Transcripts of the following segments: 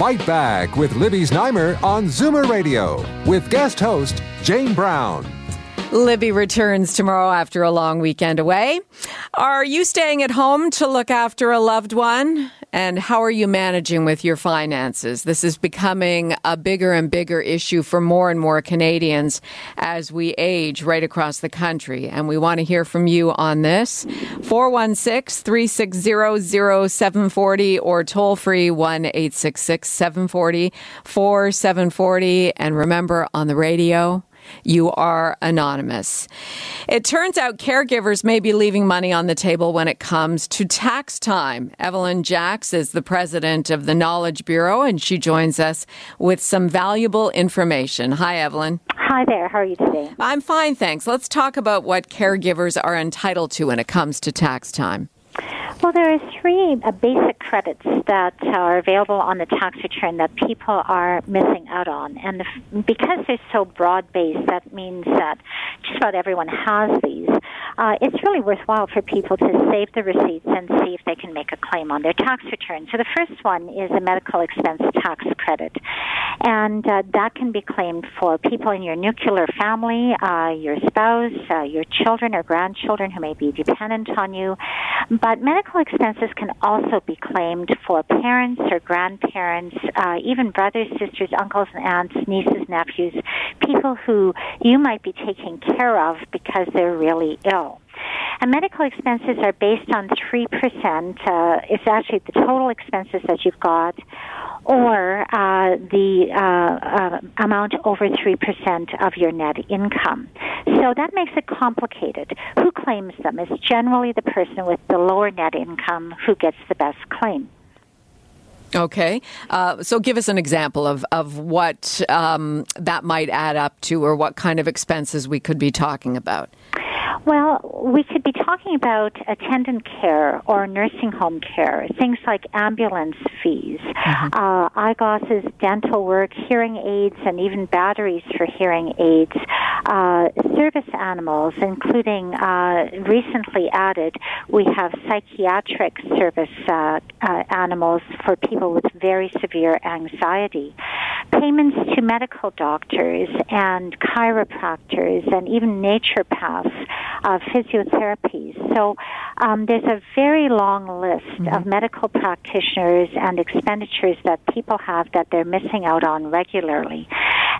Fight Back with Libby Znaimer on Zoomer Radio with guest host Jane Brown. Libby returns tomorrow after a long weekend away. Are you staying at home to look after a loved one? And how are you managing with your finances? This is becoming a bigger and bigger issue for more and more Canadians as we age right across the country. And we want to hear from you on this. 416 360 0740 or toll free 1 866 740 4740. And remember on the radio, you are anonymous. It turns out caregivers may be leaving money on the table when it comes to tax time. Evelyn Jacks is the president of the Knowledge Bureau, and she joins us with some valuable information. Hi, Evelyn. Hi there. How are you today? I'm fine, thanks. Let's talk about what caregivers are entitled to when it comes to tax time. Well, there are three uh, basic credits that are available on the tax return that people are missing out on. And the, because they're so broad based, that means that just about everyone has these. Uh, it's really worthwhile for people to save the receipts and see if they can make a claim on their tax return. So the first one is a medical expense tax credit. And uh, that can be claimed for people in your nuclear family, uh, your spouse, uh, your children or grandchildren who may be dependent on you. But medical expenses can also be claimed for parents or grandparents, uh, even brothers, sisters, uncles, and aunts, nieces, nephews, people who you might be taking care of because they're really ill. And medical expenses are based on 3%. Uh, it's actually the total expenses that you've got or uh, the uh, uh, amount over 3% of your net income. So that makes it complicated. Who claims them? It's generally the person with the lower net income who gets the best claim. Okay. Uh, so give us an example of, of what um, that might add up to or what kind of expenses we could be talking about. Well, we could be talking about attendant care or nursing home care, things like ambulance fees, mm-hmm. uh, eyeglasses, dental work, hearing aids, and even batteries for hearing aids, uh, service animals, including uh, recently added, we have psychiatric service uh, uh, animals for people with very severe anxiety, payments to medical doctors and chiropractors, and even naturopaths of physiotherapies. So um, there's a very long list mm-hmm. of medical practitioners and expenditures that people have that they're missing out on regularly.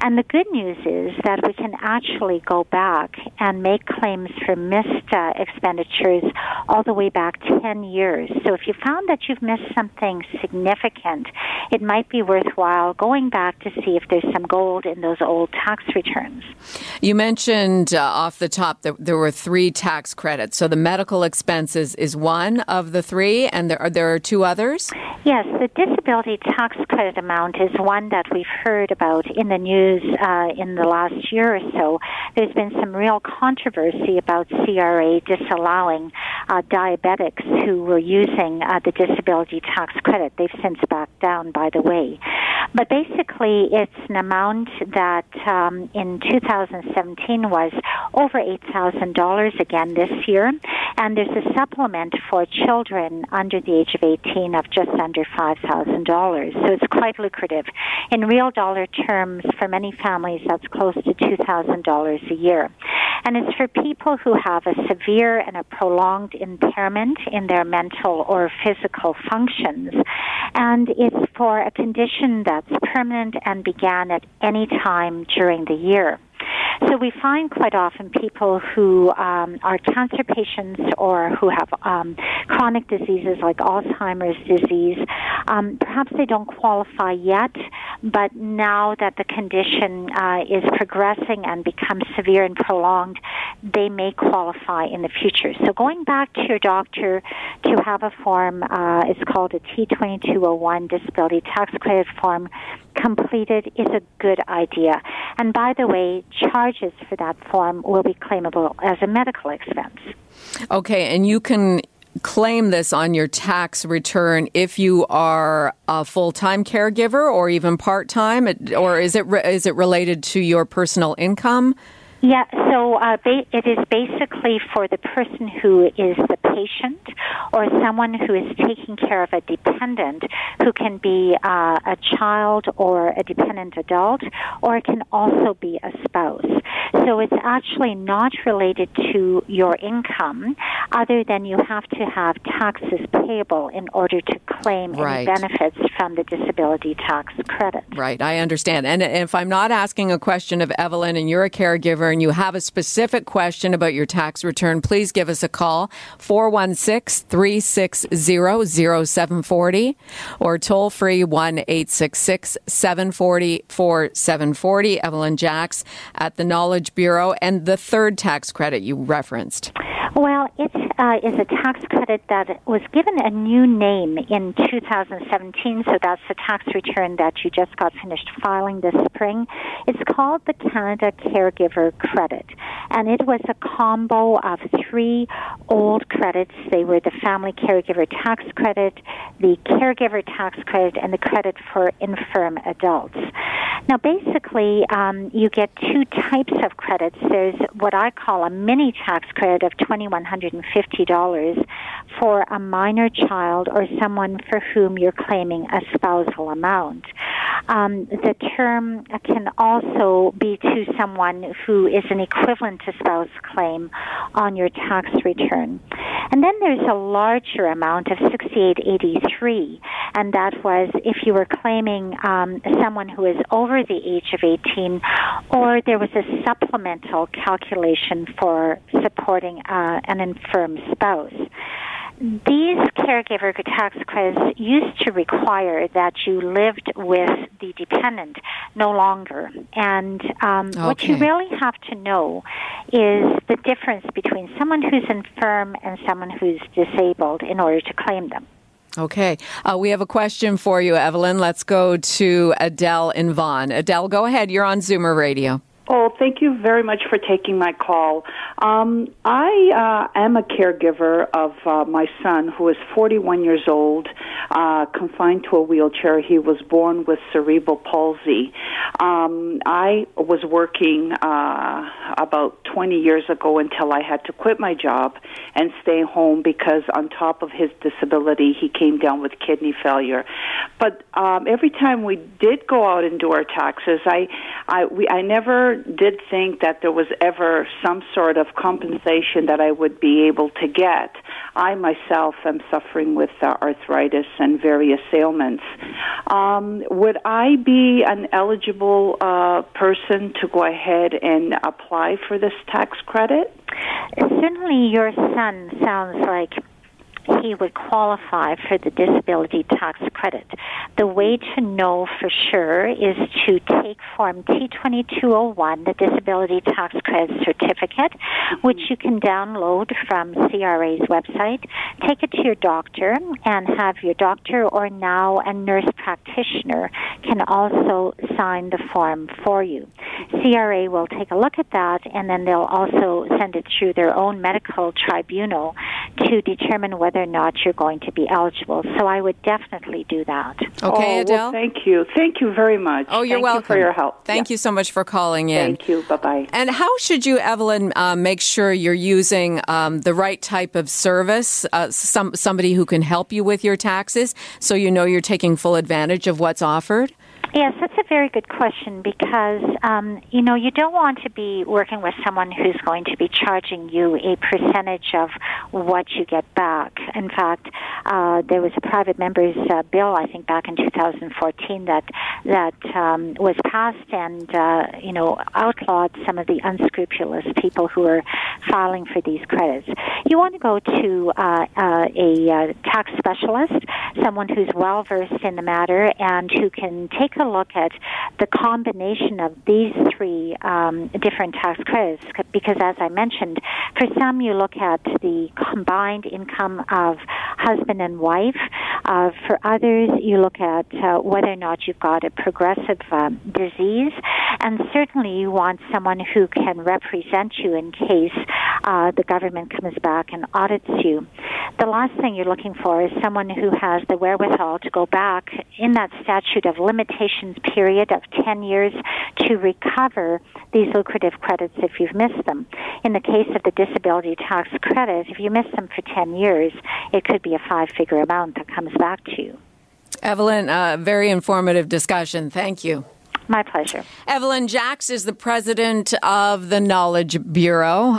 And the good news is that we can actually go back and make claims for missed uh, expenditures all the way back 10 years. So if you found that you've missed something significant, it might be worthwhile going back to see if there's some gold in those old tax returns. You mentioned uh, off the top that there were three tax credits. So the medical expenses is one of the three, and there are, there are two others? Yes, the disability tax credit amount is one that we've heard about in the news uh, in the last year or so. There's been some real controversy about CRA disallowing uh, diabetics who were using uh, the disability tax credit. They've since backed down, by the way. But basically, it's an amount that um, in 2017 was over $8,000 again this year. And there's a supplement for children under the age of 18 of just under $5,000. So it's quite lucrative. In real dollar terms, for many families, that's close to $2,000 a year. And it's for people who have a severe and a prolonged impairment in their mental or physical functions. And it's for a condition that's permanent and began at any time during the year. So we find quite often people who um, are cancer patients or who have um, chronic diseases like Alzheimer's disease. Um, perhaps they don't qualify yet, but now that the condition uh, is progressing and becomes severe and prolonged, they may qualify in the future. So going back to your doctor to have a form, uh, it's called a T2201 disability tax credit form completed is a good idea. And by the way, charges for that form will be claimable as a medical expense. Okay, and you can claim this on your tax return if you are a full-time caregiver or even part-time or is it is it related to your personal income? Yeah, so uh, ba- it is basically for the person who is the patient or someone who is taking care of a dependent who can be uh, a child or a dependent adult, or it can also be a spouse. So it's actually not related to your income, other than you have to have taxes payable in order to claim right. any benefits from the disability tax credit. Right, I understand. And if I'm not asking a question of Evelyn and you're a caregiver and you have a specific question about your tax return, please give us a call 416 360 0740 or toll free 1 866 740 4740. Evelyn Jacks at the Knowledge Bureau and the third tax credit you referenced. Well, it uh, is a tax credit that was given a new name in 2017, so that's the tax return that you just got finished filing this spring. It's called the Canada Caregiver Credit, and it was a combo of three old credits. They were the Family Caregiver Tax Credit, the Caregiver Tax Credit, and the credit for infirm adults. Now, basically, um, you get two types of credits. There's what I call a mini tax credit of $2,150 for a minor child or someone for whom you're claiming a spousal amount. Um, the term can also be to someone who is an equivalent to spouse claim on your tax return. And then there's a larger amount of 6883, and that was if you were claiming um, someone who is over the age of 18, or there was a supplemental calculation for supporting uh, an infirm spouse. These caregiver tax credits used to require that you lived with the dependent no longer. And um, okay. what you really have to know is the difference between someone who's infirm and someone who's disabled in order to claim them. Okay. Uh, we have a question for you, Evelyn. Let's go to Adele in Vaughan. Adele, go ahead. You're on Zoomer Radio. Oh, thank you very much for taking my call. Um, I uh, am a caregiver of uh, my son, who is 41 years old, uh, confined to a wheelchair. He was born with cerebral palsy. Um, I was working uh, about 20 years ago until I had to quit my job and stay home because, on top of his disability, he came down with kidney failure. But um, every time we did go out and do our taxes, I, I, we, I never did think that there was ever some sort of compensation that I would be able to get. I myself am suffering with uh, arthritis and various ailments. Um, would I be an eligible uh, person to go ahead and apply for this tax credit? Certainly, your son sounds like he would qualify for the disability tax credit. The way to know for sure is to take Form T2201, the Disability Tax Credit Certificate, which you can download from CRA's website. Take it to your doctor and have your doctor or now a nurse practitioner can also sign the form for you. CRA will take a look at that and then they'll also send it through their own medical tribunal to determine whether or not you're going to be eligible. So I would definitely do that. Okay, oh, Adele. Well, thank you. Thank you very much. Oh, you're thank welcome. You for your help. Thank yeah. you so much for calling in. Thank you. Bye bye. And how should you, Evelyn, uh, make sure you're using um, the right type of service, uh, some somebody who can help you with your taxes, so you know you're taking full advantage of what's offered? Yes, that's a very good question because um, you know you don't want to be working with someone who's going to be charging you a percentage of what you get back. In fact, uh, there was a private member's uh, bill I think back in 2014 that that um, was passed and uh, you know outlawed some of the unscrupulous people who are filing for these credits. You want to go to uh, uh, a uh, tax specialist, someone who's well versed in the matter and who can take a look at the combination of these three um, different tax credits. Because, as I mentioned, for some you look at the combined income of husband and wife. Uh, for others, you look at uh, whether or not you've got a progressive um, disease, and certainly you want someone who can represent you in case uh, the government comes back and audits you. The last thing you're looking for is someone who has the wherewithal to go back in that statute of limitations period of 10 years to recover these lucrative credits if you've missed them. In the case of the disability tax credit, if you miss them for 10 years, it could be a five figure amount that comes back to you. Evelyn, uh, very informative discussion. Thank you. My pleasure. Evelyn Jacks is the president of the Knowledge Bureau.